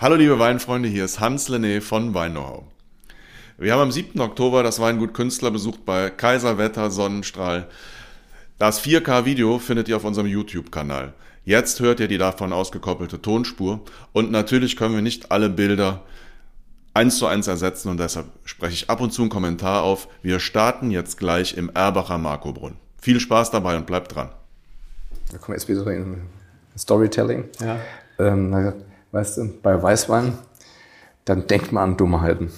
Hallo liebe Weinfreunde, hier ist Hans Lené von Wein Know-how. Wir haben am 7. Oktober das Weingut Künstler besucht bei Kaiserwetter Sonnenstrahl. Das 4K-Video findet ihr auf unserem YouTube-Kanal. Jetzt hört ihr die davon ausgekoppelte Tonspur und natürlich können wir nicht alle Bilder eins zu eins ersetzen und deshalb spreche ich ab und zu einen Kommentar auf. Wir starten jetzt gleich im Erbacher Markobrunn. Viel Spaß dabei und bleibt dran. Da kommen wir jetzt wieder in Storytelling. Ja. Ähm, weißt du, bei Weißwein, dann denkt man an Dummheiten.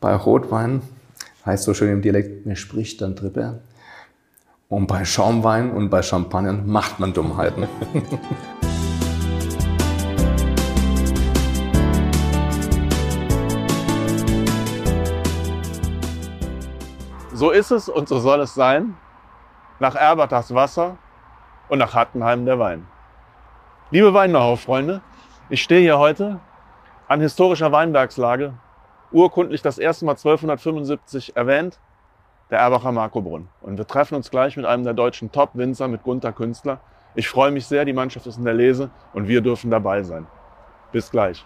Bei Rotwein heißt so schön im Dialekt, mir spricht dann drüber. Und bei Schaumwein und bei Champagner macht man Dummheiten. So ist es und so soll es sein. Nach Erbach das Wasser und nach Hattenheim der Wein. Liebe Weinnauer-Freunde, ich stehe hier heute an historischer Weinbergslage, urkundlich das erste Mal 1275 erwähnt, der Erbacher Markobrunn. Und wir treffen uns gleich mit einem der deutschen Top-Winzer, mit Gunther Künstler. Ich freue mich sehr, die Mannschaft ist in der Lese und wir dürfen dabei sein. Bis gleich.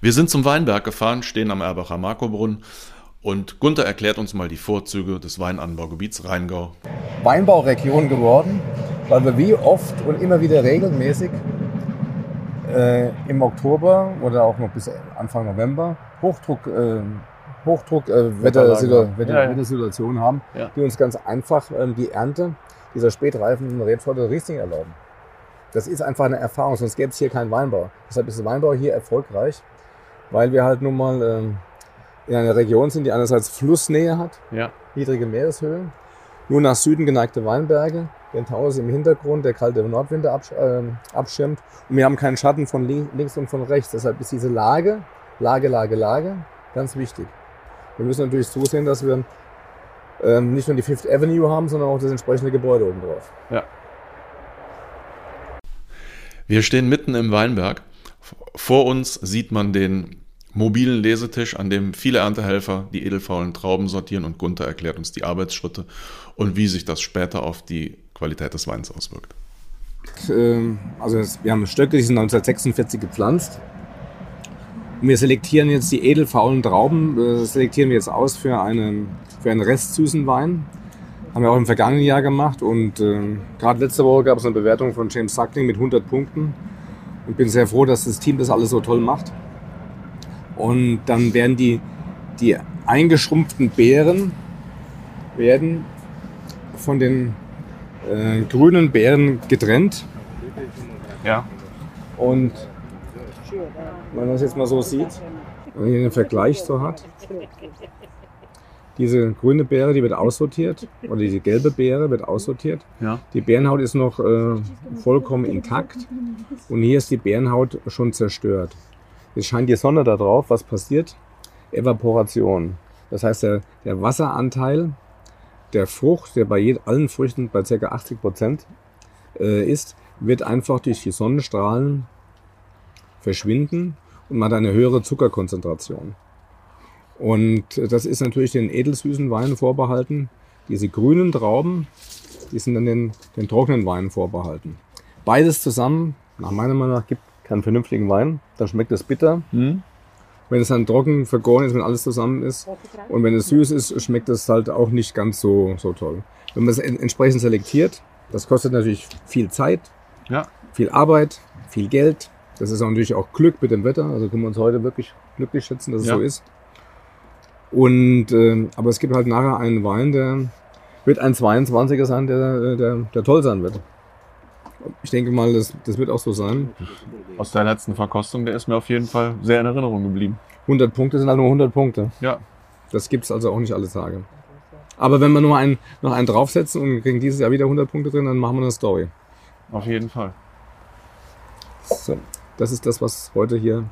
Wir sind zum Weinberg gefahren, stehen am Erbacher Markobrunn und Gunther erklärt uns mal die Vorzüge des Weinanbaugebiets Rheingau. Weinbauregion geworden, weil wir wie oft und immer wieder regelmäßig äh, im Oktober oder auch noch bis Anfang November Hochdruck, äh, Hochdruck äh, Wettersituationen Wetter, ja, ja. Wettersituation haben, ja. die uns ganz einfach ähm, die Ernte dieser spätreifen Rebsorte Riesling erlauben. Das ist einfach eine Erfahrung, sonst gäbe es hier keinen Weinbau. Deshalb ist der Weinbau hier erfolgreich, weil wir halt nun mal ähm, in einer Region sind, die einerseits Flussnähe hat, ja. niedrige Meereshöhe, nur nach Süden geneigte Weinberge, den Taunus im Hintergrund, der kalte Nordwinde absch äh, abschirmt. Und wir haben keinen Schatten von links und von rechts. Deshalb ist diese Lage, Lage, Lage, Lage ganz wichtig. Wir müssen natürlich zusehen, dass wir ähm, nicht nur die Fifth Avenue haben, sondern auch das entsprechende Gebäude oben drauf. Ja. Wir stehen mitten im Weinberg. Vor uns sieht man den mobilen Lesetisch, an dem viele Erntehelfer die edelfaulen Trauben sortieren und Gunther erklärt uns die Arbeitsschritte und wie sich das später auf die Qualität des Weins auswirkt. Ähm, also wir haben Stöcke, die sind 1946 gepflanzt. Wir selektieren jetzt die edelfaulen Trauben, äh, selektieren wir jetzt aus für einen, für einen restsüßen Wein. Haben wir auch im vergangenen Jahr gemacht und äh, gerade letzte Woche gab es eine Bewertung von James Suckling mit 100 Punkten. Und bin sehr froh, dass das Team das alles so toll macht. Und dann werden die, die eingeschrumpften Beeren werden von den äh, grünen Beeren getrennt. Ja. Und wenn man das jetzt mal so sieht, wenn man hier einen Vergleich so hat, diese grüne Beere, die wird aussortiert, oder diese gelbe Beere wird aussortiert. Ja. Die Beerenhaut ist noch äh, vollkommen intakt und hier ist die Beerenhaut schon zerstört. Jetzt scheint die Sonne da drauf. Was passiert? Evaporation. Das heißt, der, der Wasseranteil der Frucht, der bei allen Früchten bei ca. 80 Prozent äh, ist, wird einfach durch die Sonnenstrahlen verschwinden und man hat eine höhere Zuckerkonzentration. Und das ist natürlich den edelsüßen Weinen vorbehalten. Diese grünen Trauben, die sind dann den, den trockenen Weinen vorbehalten. Beides zusammen, nach meiner Meinung nach, gibt keinen vernünftigen Wein. Dann schmeckt es bitter. Mhm. Wenn es dann trocken vergoren ist, wenn alles zusammen ist. Und wenn es süß ist, schmeckt es halt auch nicht ganz so, so toll. Wenn man es entsprechend selektiert, das kostet natürlich viel Zeit, ja. viel Arbeit, viel Geld. Das ist auch natürlich auch Glück mit dem Wetter. Also können wir uns heute wirklich glücklich schätzen, dass es Ja. so ist. Und, äh, aber es gibt halt nachher einen Wein, der wird ein 22er sein, der, der, der toll sein wird. Ich denke mal, das, das wird auch so sein. Aus der letzten Verkostung, der ist mir auf jeden Fall sehr in Erinnerung geblieben. 100 Punkte sind halt nur 100 Punkte. Ja. Das gibt's also auch nicht alle Tage. Aber wenn wir nur einen, noch einen draufsetzen und kriegen dieses Jahr wieder 100 Punkte drin, dann machen wir eine Story. Auf jeden Fall. So, das ist das, was heute hier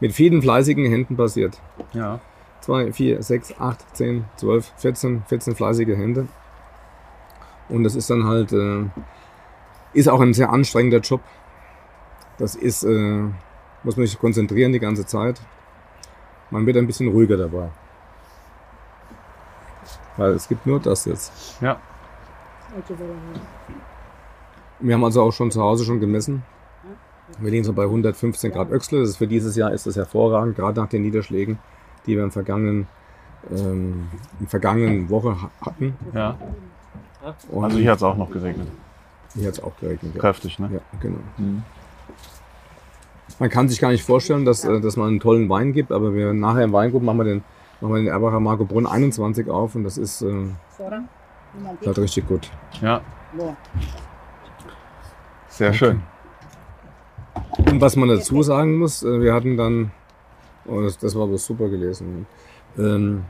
mit vielen fleißigen Händen passiert. Ja. 2, 4, 6, 8, 10, 12, 14, 14 fleißige Hände. Und das ist dann halt, äh, ist auch ein sehr anstrengender Job. Das ist, äh, muss man sich konzentrieren die ganze Zeit. Man wird ein bisschen ruhiger dabei. Weil es gibt nur das jetzt. Ja. Wir haben also auch schon zu Hause schon gemessen. Wir liegen so bei 115 Grad Öxle. Das ist für dieses Jahr ist das hervorragend, gerade nach den Niederschlägen, die wir im vergangenen, ähm, in der vergangenen Woche hatten. Ja. Und Also hier hat es auch noch geregnet. Hier hat es auch geregnet. Ja. Kräftig, ne? Ja, genau. Mhm. Man kann sich gar nicht vorstellen, dass, äh, dass man einen tollen Wein gibt, aber wir nachher im Weingut machen wir den, machen wir den Erbacher Marco Brunn 21 auf und das ist äh, halt richtig gut. Ja, sehr schön. Und was man dazu sagen muss, äh, wir hatten dann, oh, das, das war aber super gelesen, ähm,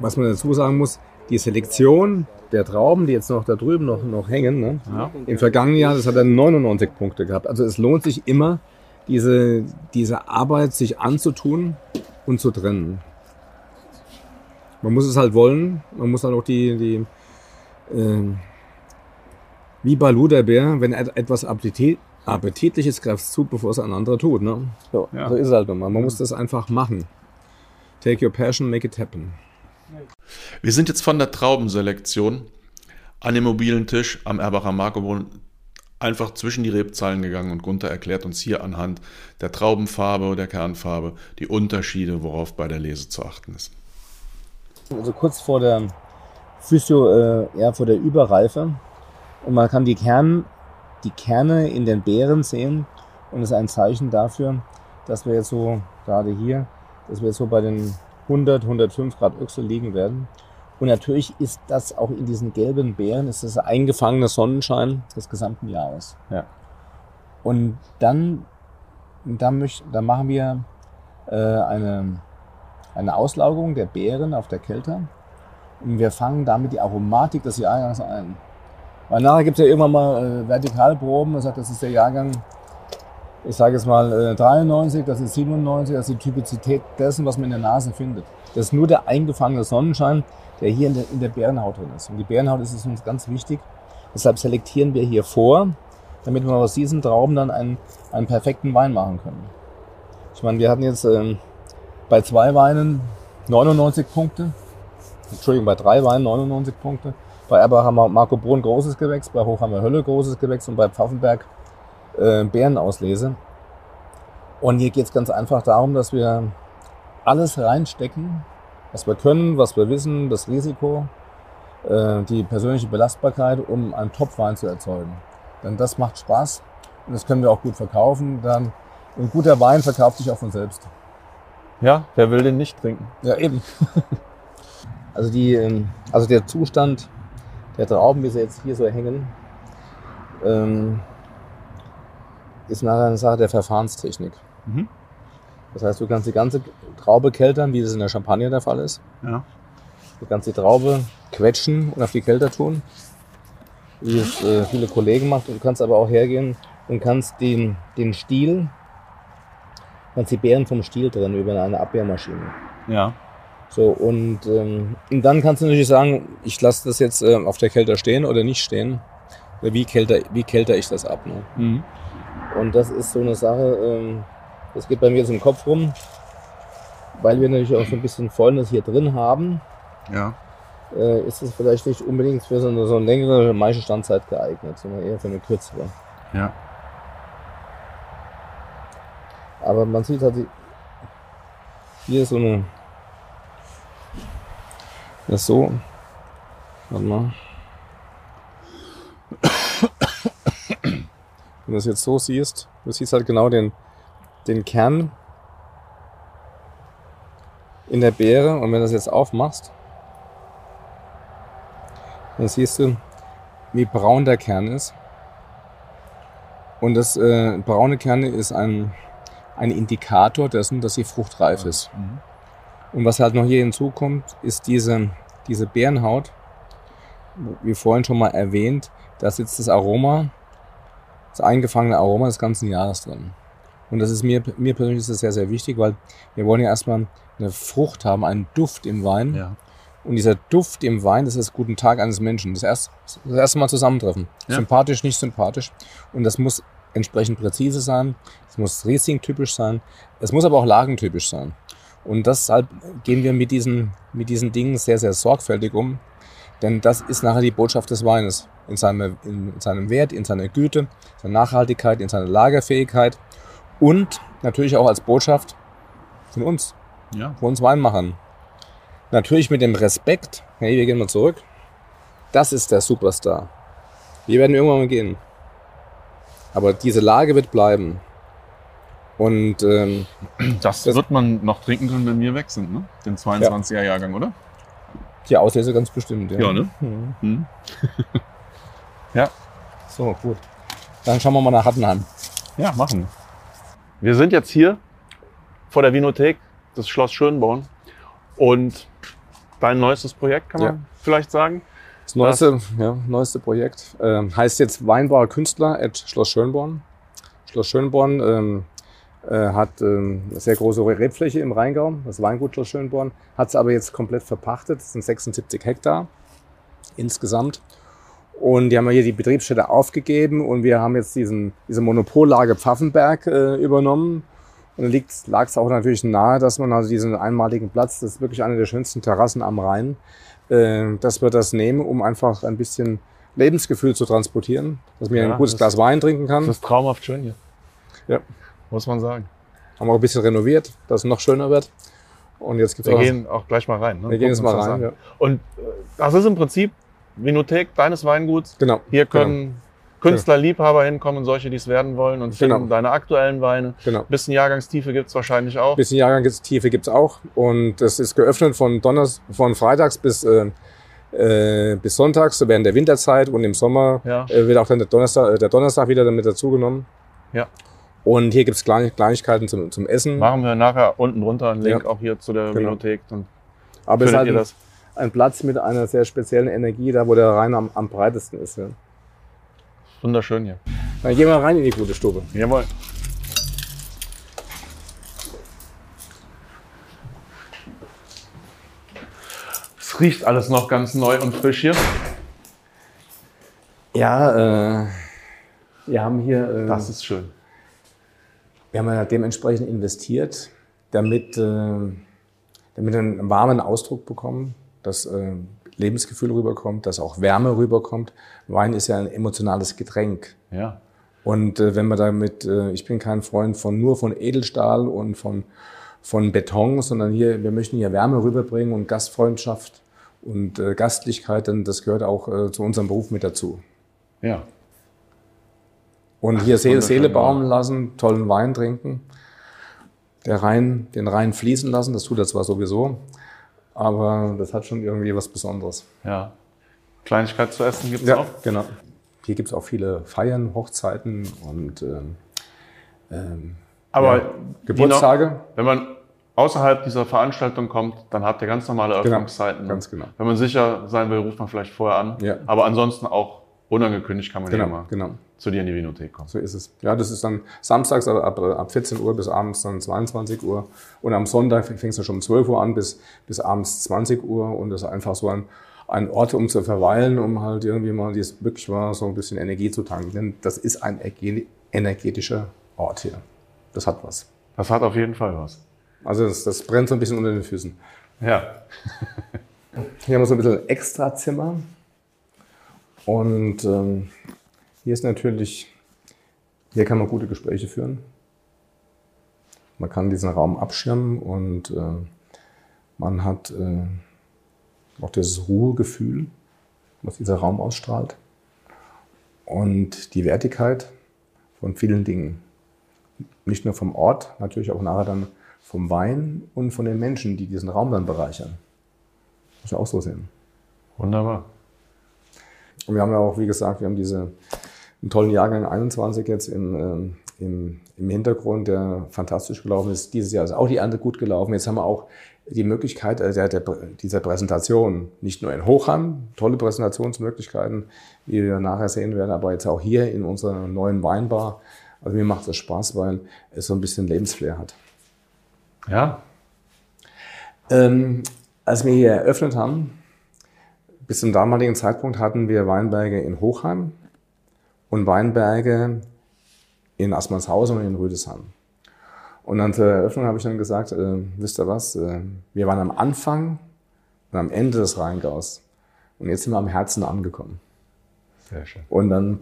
was man dazu sagen muss, die Selektion der Trauben, die jetzt noch da drüben noch, noch hängen, ne? Ja. im vergangenen Jahr, das hat er 99 Punkte gehabt. Also es lohnt sich immer, diese, diese Arbeit sich anzutun und zu trennen. Man muss es halt wollen, man muss halt auch die, die ähm, wie Balu der Bär, wenn er etwas Appetit, Appetitliches greift zu, bevor es ein anderer tut. Ne? So, Ja. so ist es halt immer. Man muss das einfach machen. Take your passion, make it happen. Wir sind jetzt von der Traubenselektion an dem mobilen Tisch am Erbacher Markobrunnen einfach zwischen die Rebzahlen gegangen und Gunther erklärt uns hier anhand der Traubenfarbe, der Kernfarbe, die Unterschiede, worauf bei der Lese zu achten ist. also kurz vor der Physio, äh, ja, vor der Überreife. Und man kann die, Kern, die Kerne in den Beeren sehen. Und das ist ein Zeichen dafür, dass wir jetzt so, gerade hier, dass wir jetzt so bei den 100, 105 Grad Öchsel liegen werden. Und natürlich ist das auch in diesen gelben Beeren, ist das eingefangener Sonnenschein des gesamten Jahres. Ja. Und dann, dann, möcht, dann machen wir äh, eine, eine Auslaugung der Beeren auf der Kelter. Und wir fangen damit die Aromatik des Jahrgangs ein. Weil nachher gibt es ja irgendwann mal äh, Vertikalproben, das sagt, das ist der Jahrgang, ich sage jetzt mal äh, 93, das ist 97, das ist die Typizität dessen, was man in der Nase findet. Das ist nur der eingefangene Sonnenschein, der hier in der, in der Bärenhaut drin ist. Und die Bärenhaut ist uns ganz wichtig. Deshalb selektieren wir hier vor, damit wir aus diesen Trauben dann einen, einen perfekten Wein machen können. Ich meine, wir hatten jetzt ähm, bei zwei Weinen 99 Punkte. Entschuldigung, bei drei Weinen 99 Punkte. Bei Erbach haben wir Marco Brunn großes Gewächs, bei Hoch haben wir Hölle großes Gewächs und bei Pfaffenberg äh, Beerenauslese. Und hier geht es ganz einfach darum, dass wir alles reinstecken, was wir können, was wir wissen, das Risiko, äh, die persönliche Belastbarkeit, um einen Topwein zu erzeugen. Denn das macht Spaß und das können wir auch gut verkaufen. Dann ein guter Wein verkauft sich auch von selbst. Ja, wer will den nicht trinken? Ja, eben. Also, die, ähm, also der Zustand der Trauben, wie sie jetzt hier so hängen, ähm, ist nachher eine Sache der Verfahrenstechnik. Mhm. Das heißt, du kannst die ganze Traube keltern, wie das in der Champagne der Fall ist. Ja. Du kannst die Traube quetschen und auf die Kelter tun, wie es äh, viele Kollegen machen. Du kannst aber auch hergehen und kannst den, den Stiel, kannst die Beeren vom Stiel trennen über eine Abwehrmaschine. Ja. So, und, ähm, und dann kannst du natürlich sagen, ich lasse das jetzt ähm, auf der Kelter stehen oder nicht stehen. Oder wie kelter, wie kelter ich das ab. Ne? Mhm. Und das ist so eine Sache, ähm, das geht bei mir jetzt im Kopf rum, weil wir natürlich auch so ein bisschen Fäulnis hier drin haben, Ja. äh, ist es vielleicht nicht unbedingt für so eine, so eine längere Maischestandzeit geeignet, sondern eher für eine kürzere. Ja. Aber man sieht halt, hier ist so eine, das ist so, warte mal. Wenn du das jetzt so siehst, du siehst halt genau den, den Kern in der Beere und wenn du das jetzt aufmachst, dann siehst du, wie braun der Kern ist. Und das äh, braune Kerne ist ein, ein Indikator dessen, dass die Frucht reif ist. Mhm. Und was halt noch hier hinzukommt, ist diese, diese Beerenhaut, wie vorhin schon mal erwähnt, da sitzt das Aroma, das eingefangene Aroma des ganzen Jahres drin. Und das ist mir, mir persönlich ist das sehr, sehr wichtig, weil wir wollen ja erstmal eine Frucht haben, einen Duft im Wein. Ja. Und dieser Duft im Wein, das ist das guten Tag eines Menschen. Das erste, das erste Mal zusammentreffen. Ja. Sympathisch, nicht sympathisch. Und das muss entsprechend präzise sein. Es muss Riesling-typisch sein. Es muss aber auch lagentypisch sein. Und deshalb gehen wir mit diesen, mit diesen Dingen sehr, sehr sorgfältig um. Denn das ist nachher die Botschaft des Weines. In seinem, in seinem Wert, in seiner Güte, seiner Nachhaltigkeit, in seiner Lagerfähigkeit Und natürlich auch als Botschaft von uns, Ja. von uns Weinmachern. Natürlich mit dem Respekt, hey, wir gehen mal zurück. Das ist der Superstar. Wir werden irgendwann mal gehen. Aber diese Lage wird bleiben. Und ähm, Das, Das- wird man noch trinken können, wenn wir weg sind, ne? Den 22er Jahrgang, oder? Die Auslese ganz bestimmt. Ja, ne? Mhm. Hm. So, gut. Dann schauen wir mal nach Hattenheim. Ja, machen wir. Sind jetzt hier vor der Vinothek des Schloss Schönborn und dein neuestes Projekt, kann man Ja. vielleicht sagen. Das neueste, ja, neueste Projekt ähm, heißt jetzt Weinbauer Künstler at Schloss Schönborn. Schloss Schönborn ähm, äh, hat ähm, eine sehr große Rebfläche im Rheingau, das Weingut Schloss Schönborn, hat es aber jetzt komplett verpachtet. Das sind 76 Hektar insgesamt. Und die haben hier die Betriebsstätte aufgegeben und wir haben jetzt diesen, diese Monopollage Pfaffenberg äh, übernommen. Und da lag es auch natürlich nahe, dass man also diesen einmaligen Platz, das ist wirklich eine der schönsten Terrassen am Rhein, äh, dass wir das nehmen, um einfach ein bisschen Lebensgefühl zu transportieren, dass man Ja, ein gutes Glas Wein trinken kann. Das ist traumhaft schön hier. Ja. Muss man sagen. Haben wir auch ein bisschen renoviert, dass es noch schöner wird. Und jetzt gibt's Wir auch, gehen auch gleich mal rein. Ne? wir gehen jetzt mal rein. Ja. Und äh, das ist im Prinzip Vinothek deines Weinguts. Genau. Hier können Künstler, Liebhaber hinkommen, solche, die es werden wollen und finden Genau. deine aktuellen Weine. Genau. Ein bisschen Jahrgangstiefe gibt es wahrscheinlich auch. Ein bisschen Jahrgangstiefe gibt's auch. Und das ist geöffnet von, Donners, von Freitags bis, äh, äh, bis Sonntags während der Winterzeit. Und im Sommer Ja. äh, wird auch dann der Donnerstag, äh, der Donnerstag wieder damit dazugenommen. Ja. Und hier gibt's Klein, Kleinigkeiten zum, zum Essen. Machen wir nachher unten drunter einen Link Ja. auch hier zu der Genau. Vinothek. Dann Aber es ist halt ein, das. ein Platz mit einer sehr speziellen Energie, da wo der Rhein am, am breitesten ist. Ja. Wunderschön hier. Dann gehen wir rein in die gute Stube. Jawohl. Es riecht alles noch ganz neu und frisch hier. Ja, äh, wir haben hier, äh, Das ist schön. Wir haben ja dementsprechend investiert, damit, äh, damit wir einen warmen Ausdruck bekommen, dass äh, Lebensgefühl rüberkommt, dass auch Wärme rüberkommt. Wein ist ja ein emotionales Getränk. Ja. Und äh, wenn man damit, äh, ich bin kein Freund von nur von Edelstahl und von, von Beton, sondern hier, wir möchten hier Wärme rüberbringen und Gastfreundschaft und äh, Gastlichkeit, denn das gehört auch äh, zu unserem Beruf mit dazu. Ja. Und hier Seele, Seele ja. baumeln lassen, tollen Wein trinken, der Rhein, den Rhein fließen lassen, das tut er zwar sowieso, aber das hat schon irgendwie was Besonderes. Ja. Kleinigkeit zu essen gibt es auch. genau. Hier gibt es auch viele Feiern, Hochzeiten und ähm, ähm, Aber Ja. Geburtstage. Noch, wenn man außerhalb dieser Veranstaltung kommt, dann habt ihr ganz normale Öffnungszeiten. ganz genau. Wenn man sicher sein will, ruft man vielleicht vorher an. Ja. Aber ansonsten auch unangekündigt kann man ja genau, immer genau. Zu dir in die Vinothek kommen. So ist es. Ja, das ist dann samstags ab, ab, ab 14 Uhr bis abends dann 22 Uhr. Und am Sonntag fängt es ja schon um 12 Uhr an bis, bis abends 20 Uhr. Und das ist einfach so ein, ein Ort, um zu verweilen, um halt irgendwie mal, wie es wirklich war, so ein bisschen Energie zu tanken. Denn das ist ein erge- energetischer Ort hier. Das hat was. Das hat auf jeden Fall was. Also das, das brennt so ein bisschen unter den Füßen. Ja. Hier haben wir so ein bisschen Extrazimmer. Und ähm, hier ist natürlich, hier kann man gute Gespräche führen. Man kann diesen Raum abschirmen und äh, man hat äh, auch dieses Ruhegefühl, was dieser Raum ausstrahlt. Und die Wertigkeit von vielen Dingen. Nicht nur vom Ort, natürlich auch nachher dann vom Wein und von den Menschen, die diesen Raum dann bereichern. Muss ich auch so sehen. Wunderbar. Und wir haben ja auch, wie gesagt, wir haben diese einen tollen Jahrgang 21 jetzt im, ähm, im, im Hintergrund, der fantastisch gelaufen ist. Dieses Jahr ist auch die Ernte gut gelaufen. Jetzt haben wir auch die Möglichkeit äh, der, der, dieser Präsentation, nicht nur in Hochheim, tolle Präsentationsmöglichkeiten, wie wir nachher sehen werden, aber jetzt auch hier in unserer neuen Weinbar. Also mir macht das Spaß, weil es so ein bisschen Lebensflair hat. Ja. Ähm, als wir hier eröffnet haben, bis zum damaligen Zeitpunkt hatten wir Weinberge in Hochheim und Weinberge in Assmannshausen und in Rüdesheim. Und an der Eröffnung habe ich dann gesagt, äh, wisst ihr was, äh, wir waren am Anfang und am Ende des Rheingaus. Und jetzt sind wir am Herzen angekommen. Sehr schön. Und dann,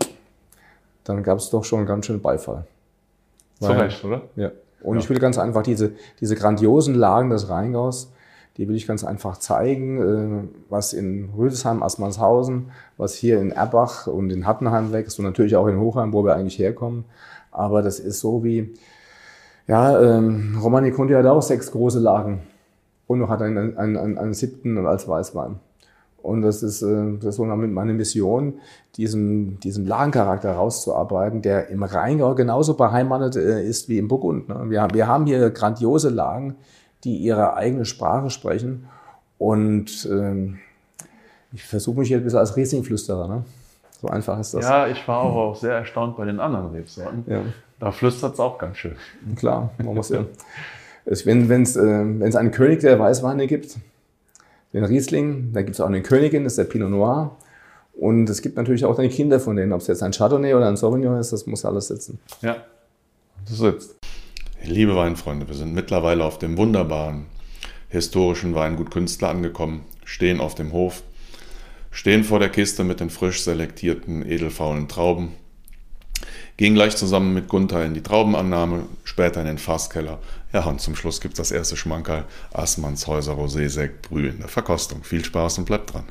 dann gab es doch schon ganz schön Beifall. Zu Recht, oder? Ja. Und Ja. ich will ganz einfach diese, diese grandiosen Lagen des Rheingaus, die will ich ganz einfach zeigen, äh, was in Rüdesheim, Assmannshausen, was hier in Erbach und in Hattenheim wächst und natürlich auch in Hochheim, wo wir eigentlich herkommen. Aber das ist so wie, ja, ähm, Romani Conti hat auch sechs große Lagen und noch hat einen, einen, einen, einen siebten als Weißwein. Und das ist, äh, das ist meine Mission, diesen, diesen Lagencharakter rauszuarbeiten, der im Rheingau genauso beheimatet äh, ist wie im Burgund. Ne? Wir haben hier grandiose Lagen, die ihre eigene Sprache sprechen. Und ähm, ich versuche mich hier ein bisschen als Riesling-Flüsterer. Ne? So einfach ist das. Ja, ich war aber auch sehr erstaunt bei den anderen Rebsorten. Ja. Da flüstert es auch ganz schön. Klar, man muss ja. Es, wenn es äh, einen König der Weißweine gibt, den Riesling, dann gibt es auch eine Königin, das ist der Pinot Noir. Und es gibt natürlich auch dann die Kinder von denen, ob es jetzt ein Chardonnay oder ein Sauvignon ist, das muss alles sitzen. Ja, das sitzt. Liebe Weinfreunde, wir sind mittlerweile auf dem wunderbaren historischen Weingut Künstler angekommen, stehen auf dem Hof, stehen vor der Kiste mit den frisch selektierten edelfaulen Trauben, gehen gleich zusammen mit Gunther in die Traubenannahme, später in den Fasskeller. Ja, und zum Schluss gibt es das erste Schmankerl, Assmanns Häuser Rosé Sekt Brühe in der Verkostung. Viel Spaß und bleibt dran.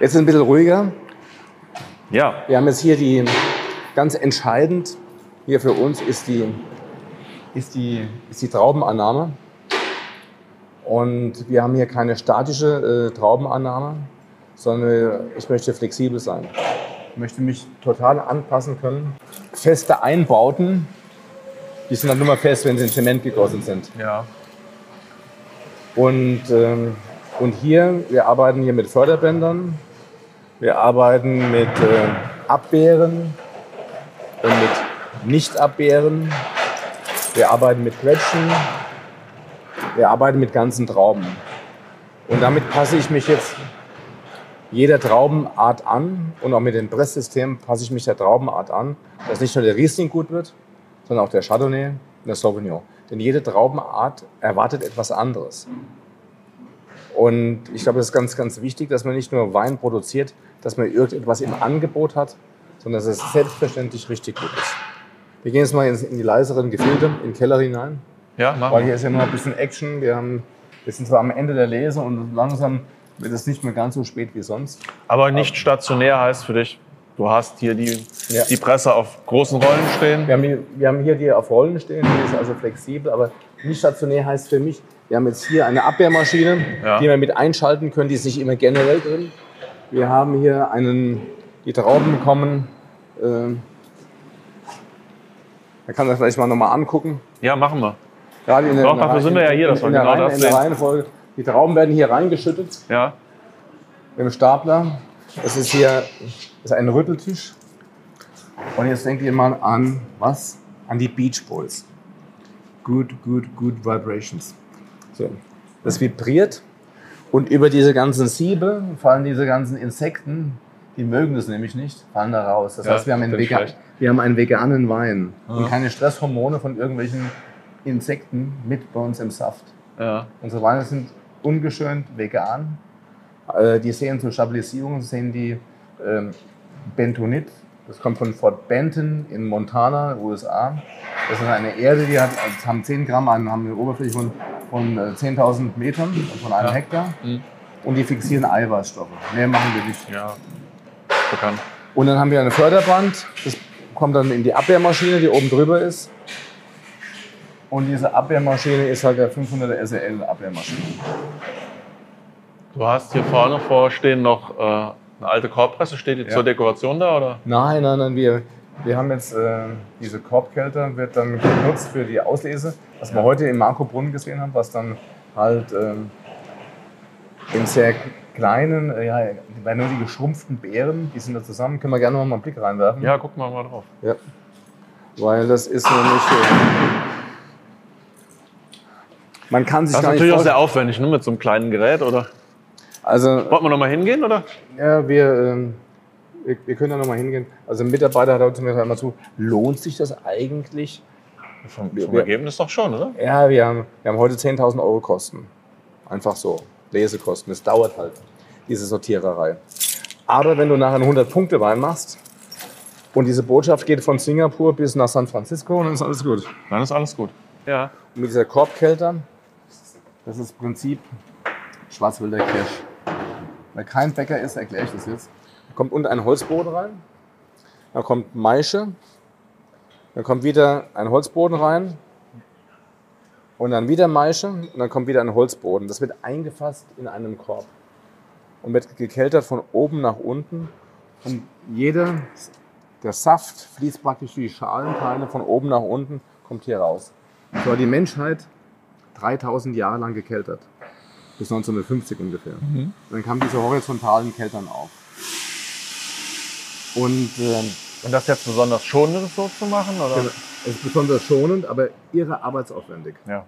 Jetzt ist es ein bisschen ruhiger. Ja, Wir haben jetzt hier die, ganz entscheidend, hier für uns ist die, ist die, ist die Traubenannahme. Und wir haben hier keine statische äh, Traubenannahme, sondern ich möchte flexibel sein. Ich möchte mich total anpassen können. Feste Einbauten, die sind dann nur mal fest, wenn sie in Zement gegossen sind. ja. Und, ähm, und hier, wir arbeiten hier mit Förderbändern, wir arbeiten mit äh, Abbeeren und mit Nicht-Abbeeren, wir arbeiten mit Quetschen, wir arbeiten mit ganzen Trauben. Und damit passe ich mich jetzt jeder Traubenart an und auch mit dem Presssystem passe ich mich der Traubenart an, dass nicht nur der Riesling gut wird, sondern auch der Chardonnay und der Sauvignon. Denn jede Traubenart erwartet etwas anderes. Und ich glaube, das ist ganz, ganz wichtig, dass man nicht nur Wein produziert, dass man irgendetwas im Angebot hat, sondern dass es selbstverständlich richtig gut ist. Wir gehen jetzt mal in die leiseren Gefilde, in den Keller hinein, Ja, machen weil hier ist ja noch ein bisschen Action. Wir, haben, wir sind zwar am Ende der Lese und langsam wird es nicht mehr ganz so spät wie sonst. Aber nicht stationär heißt für dich, du hast hier die, Ja. die Presse auf großen Rollen stehen. Wir haben, hier, wir haben hier die auf Rollen stehen, die ist also flexibel, aber nicht stationär heißt für mich, wir haben jetzt hier eine Abwehrmaschine, Ja. die wir mit einschalten können, die ist nicht immer generell drin. Wir haben hier einen, die Trauben kommen, ähm, da kann das vielleicht mal nochmal angucken. Ja, machen wir. Gerade in Doch, in dafür sind wir ja hier, in, der genau Reihen- das in der sehen. Reihenfolge. Die Trauben werden hier reingeschüttet Ja, dem Stapler. Das ist hier ist ein Rütteltisch. Und jetzt denkt ihr mal an was? An die Beach Boys. Good, good, good vibrations. So. Das vibriert und über diese ganzen Siebe fallen diese ganzen Insekten, die mögen das nämlich nicht, fallen da raus. Das Ja, heißt, wir haben, einen finde ich Vega schlecht. Wir haben einen veganen Wein Ja. und keine Stresshormone von irgendwelchen Insekten mit bei uns im Saft. ja. Unsere Weine sind ungeschönt vegan. Äh, Die sehen zur Stabilisierung sehen die ähm, Bentonit. Das kommt von Fort Benton in Montana, USA. Das ist eine Erde, die hat, haben 10 Gramm, an- haben eine Oberfläche von, von äh, 10.000 Metern, also von einem Ja. Hektar. Mhm. Und die fixieren Eiweißstoffe. Mehr machen wir nicht. ja. Bekannt. Und dann haben wir eine Förderband. Das kommt dann in die Abwehrmaschine, die oben drüber ist. Und diese Abwehrmaschine ist halt der 500er SL Abwehrmaschine. Du hast hier vorne vorstehen noch äh, eine alte Korbpresse. Steht die Ja. zur Dekoration da? Oder? Nein, nein, nein, wir, wir haben jetzt äh, diese Korbkälter, wird dann genutzt für die Auslese, was wir heute im Marco Brunnen gesehen haben, was dann halt ähm, in sehr kleinen, äh, ja, bei nur die geschrumpften Beeren, die sind da zusammen, können wir gerne noch mal einen Blick reinwerfen. Ja, gucken wir mal drauf. Ja. Weil das ist nämlich. Man kann sich Das ist natürlich auch sehr aufwendig, ne, mit so einem kleinen Gerät, oder? Also, Wollten wir noch mal hingehen, oder? Ja, wir, ähm, wir, wir können da nochmal hingehen. Also ein Mitarbeiter hat heute zu mir gesagt, mal zu, lohnt sich das eigentlich? Vom, Wir- vom wir- Ergebnis doch schon, oder? Ja, wir haben, wir haben heute 10.000 Euro Kosten. Einfach so. Lesekosten. Es dauert halt, diese Sortiererei. Aber wenn du nachher einen 100-Punkte-Wein machst, Und diese Botschaft geht von Singapur bis nach San Francisco und dann ist alles gut. Dann ist alles gut. Ja. Und mit dieser Korbkälter, das ist das Prinzip Schwarzwälder Kirsch. Weil kein Bäcker ist, erkläre ich das jetzt. Da kommt unten ein Holzboden rein, dann kommt Maische, dann kommt wieder ein Holzboden rein und dann wieder Maische und dann kommt wieder ein Holzboden. Das wird eingefasst in einem Korb und wird gekeltert von oben nach unten. Und jeder, der Saft fließt praktisch durch die Schalenteile von oben nach unten, kommt hier raus. So hat die Menschheit 3000 Jahre lang gekeltert. Bis 1950 ungefähr. Mhm. Dann kamen diese horizontalen Keltern auf. Und ähm, Und das jetzt besonders schonend so zu machen? Oder? Es ist besonders schonend, aber irre arbeitsaufwendig. Ja.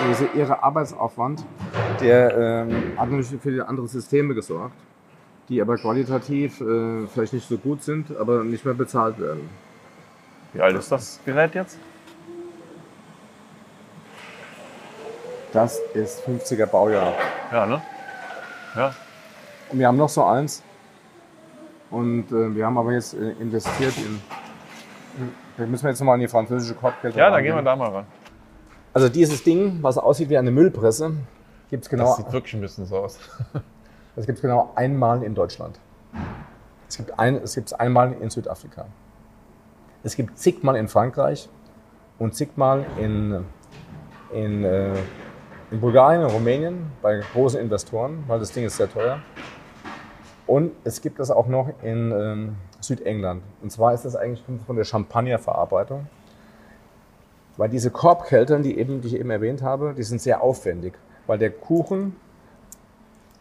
Und dieser irre Arbeitsaufwand, der ähm, hat natürlich für andere Systeme gesorgt, die aber qualitativ äh, vielleicht nicht so gut sind, aber nicht mehr bezahlt werden. Wie alt ist das Gerät jetzt? Das ist 50er Baujahr. Ja, ne? Ja. Und wir haben noch so eins. Und äh, wir haben aber jetzt äh, investiert in. Da müssen wir jetzt nochmal an die französische Korbkette Ja, da gehen wir da mal ran. Also dieses Ding, was aussieht wie eine Müllpresse, gibt es Das genau, sieht wirklich ein bisschen so aus. das gibt's genau einmal in Deutschland. Es gibt ein, es gibt's einmal in Südafrika. Es gibt zigmal in Frankreich und zigmal in, in, äh, in Bulgarien, in Rumänien, bei großen Investoren, weil das Ding ist sehr teuer. Und es gibt das auch noch in ähm, Südengland. Und zwar ist das eigentlich von der Champagnerverarbeitung. Weil diese Korbkältern, die, eben, die ich eben erwähnt habe, die sind sehr aufwendig. Weil der Kuchen,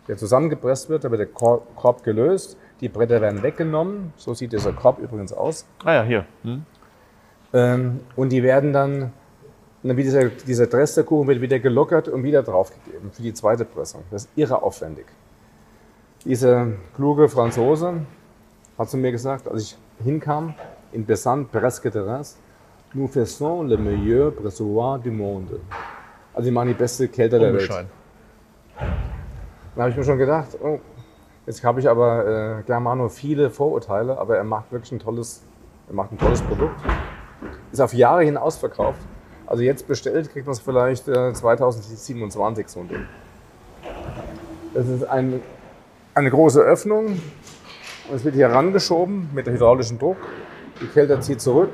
der zusammengepresst wird, da wird der Kor- Korb gelöst, die Bretter werden weggenommen. So sieht dieser Korb übrigens aus. Ah ja, hier. Hm? Ähm, und die werden dann, dann dieser, dieser Dress der Kuchen wird wieder gelockert und wieder draufgegeben für die zweite Pressung. Das ist irre aufwendig. Dieser kluge Franzose hat zu mir gesagt, als ich hinkam, in Bessan, Presque Terrasse, nous faisons le meilleur pressoir du monde. Also die machen die beste Kälte der Welt. Unbescheiden. Da habe ich mir schon gedacht, oh, jetzt habe ich aber äh, Germano viele Vorurteile, aber er macht wirklich ein tolles, er macht ein tolles Produkt. Ist auf Jahre hin ausverkauft. Also jetzt bestellt, kriegt man es vielleicht äh, 2027 so ein Ding. Das ist ein, eine große Öffnung und es wird hier rangeschoben mit hydraulischem Druck. Die Kälte zieht zurück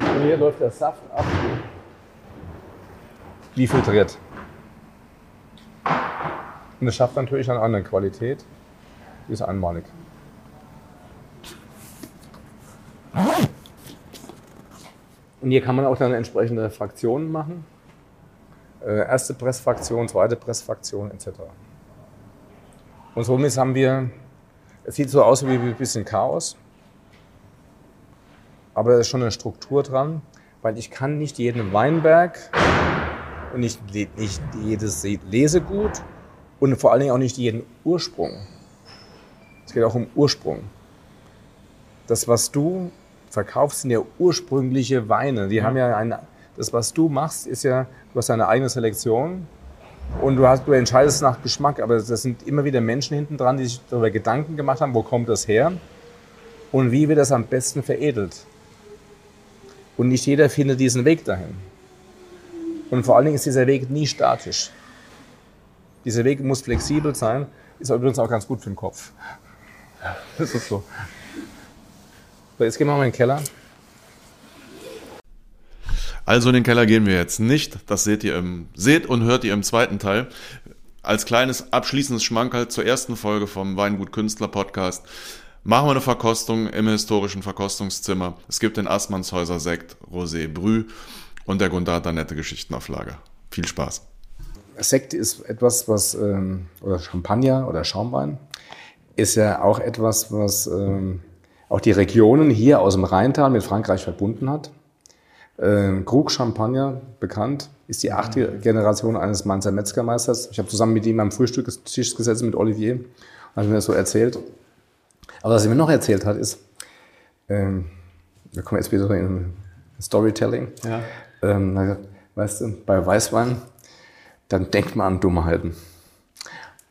und hier läuft der Saft ab. Wie filtriert. Und es schafft natürlich eine andere Qualität. Die ist einmalig. Und hier kann man auch dann entsprechende Fraktionen machen. Äh, erste Pressfraktion, zweite Pressfraktion etc. Und somit haben wir, es sieht so aus wie ein bisschen Chaos, aber da ist schon eine Struktur dran, weil ich kann nicht jeden Weinberg und nicht, nicht jedes Lesegut und vor allen Dingen auch nicht jeden Ursprung. Es geht auch um Ursprung. Das, was du verkaufst, sind ja ursprüngliche Weine. Die haben ja eine, das, was du machst, ist ja, du hast deine eigene Selektion und du, hast, du entscheidest nach Geschmack, aber das sind immer wieder Menschen hinten dran, die sich darüber Gedanken gemacht haben, wo kommt das her und wie wird das am besten veredelt. Und nicht jeder findet diesen Weg dahin. Und vor allen Dingen ist dieser Weg nie statisch. Dieser Weg muss flexibel sein, ist übrigens auch ganz gut für den Kopf. Das ist so. So, jetzt gehen wir mal in den Keller. Also in den Keller gehen wir jetzt nicht. Das seht ihr im, seht und hört ihr im zweiten Teil. Als kleines abschließendes Schmankerl zur ersten Folge vom Weingut Künstler Podcast machen wir eine Verkostung im historischen Verkostungszimmer. Es gibt den Assmannshäuser Sekt, Rosé, Brü und der Gunther hat da nette Geschichten auf Lager. Viel Spaß. Sekt ist etwas, was, ähm, oder Champagner oder Schaumwein, ist ja auch etwas, was ähm, auch die Regionen hier aus dem Rheintal mit Frankreich verbunden hat. Ähm, Krug Champagner, bekannt, ist die achte Generation eines Mainzer Metzgermeisters. Ich habe zusammen mit ihm am Frühstückstisch gesessen mit Olivier und hat mir das so erzählt. Aber was er mir noch erzählt hat, ist, ähm, wir kommen jetzt wieder in Storytelling. Ja. Ähm, weißt du, bei Weißwein, dann denkt man an Dummheiten.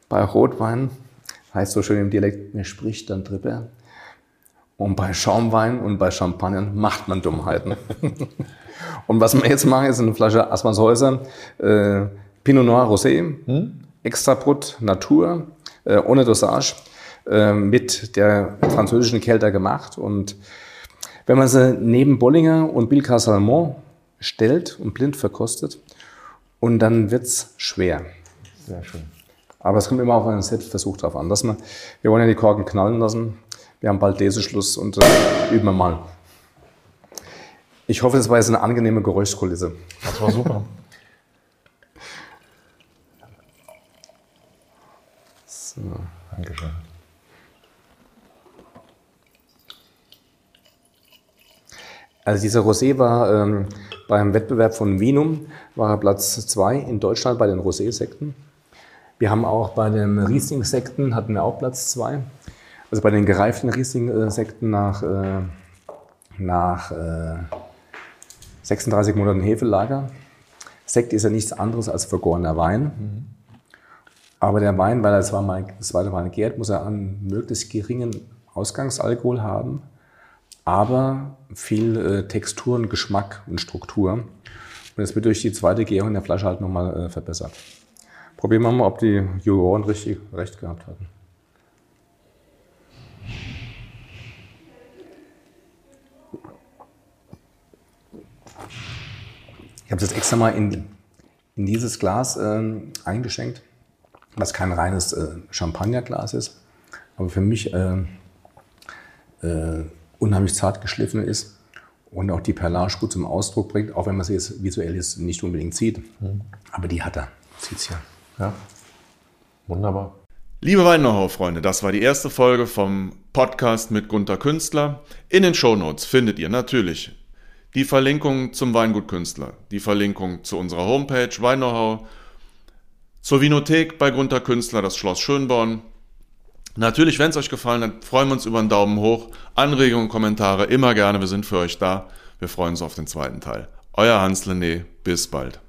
Bei Rotwein heißt so schön im Dialekt, mir spricht dann drüber. Und bei Schaumwein und bei Champagner macht man Dummheiten. und was wir jetzt machen, ist eine Flasche Assmannshäuser, äh, Pinot Noir Rosé, hm? Extra Brut Natur, äh, ohne Dosage, äh, mit der französischen Kelter gemacht. Und wenn man sie neben Bollinger und Bilka Salmon stellt und blind verkostet, und dann wird es schwer. Sehr schön. Aber es kommt immer auf einen Set-Versuch drauf an. Dass wir, wir wollen ja die Korken knallen lassen. Wir haben bald Leseschluss und äh, üben wir mal. Ich hoffe, es war jetzt eine angenehme Geräuschkulisse. Das war super. so. Dankeschön. Also dieser Rosé war ähm, beim Wettbewerb von Vinum, war er Platz 2 in Deutschland bei den Rosé-Sekten. Wir haben auch bei den Riesling-Sekten hatten wir auch Platz 2. Also bei den gereiften Riesling-Sekten nach, äh, nach äh, 36 Monaten Hefelager. Sekt ist ja nichts anderes als vergorener Wein. Mhm. Aber der Wein, weil er zweimal, das zweite Mal gärt, muss er einen möglichst geringen Ausgangsalkohol haben aber viel äh, Textur und Geschmack und Struktur. Und das wird durch die zweite Gärung in der Flasche halt nochmal äh, verbessert. Probieren wir mal, ob die Juroren richtig recht gehabt hatten. Ich habe es jetzt extra mal in, in dieses Glas äh, eingeschenkt, was kein reines äh, Champagnerglas ist, aber für mich äh, äh unheimlich zart geschliffen ist und auch die Perlage gut zum Ausdruck bringt, auch wenn man sie jetzt visuell jetzt nicht unbedingt sieht. Mhm. Aber die hat er. Sieht's ja. Ja. Wunderbar. Liebe Weinnauhau-Freunde, das war die erste Folge vom Podcast mit Gunter Künstler. In den Shownotes findet ihr natürlich die Verlinkung zum Weingut Künstler, die Verlinkung zu unserer Homepage Weinnauhau, zur Vinothek bei Gunter Künstler, das Schloss Schönborn, Natürlich, wenn es euch gefallen hat, freuen wir uns über einen Daumen hoch. Anregungen, Kommentare immer gerne, wir sind für euch da. Wir freuen uns auf den zweiten Teil. Euer Hans Lené, bis bald.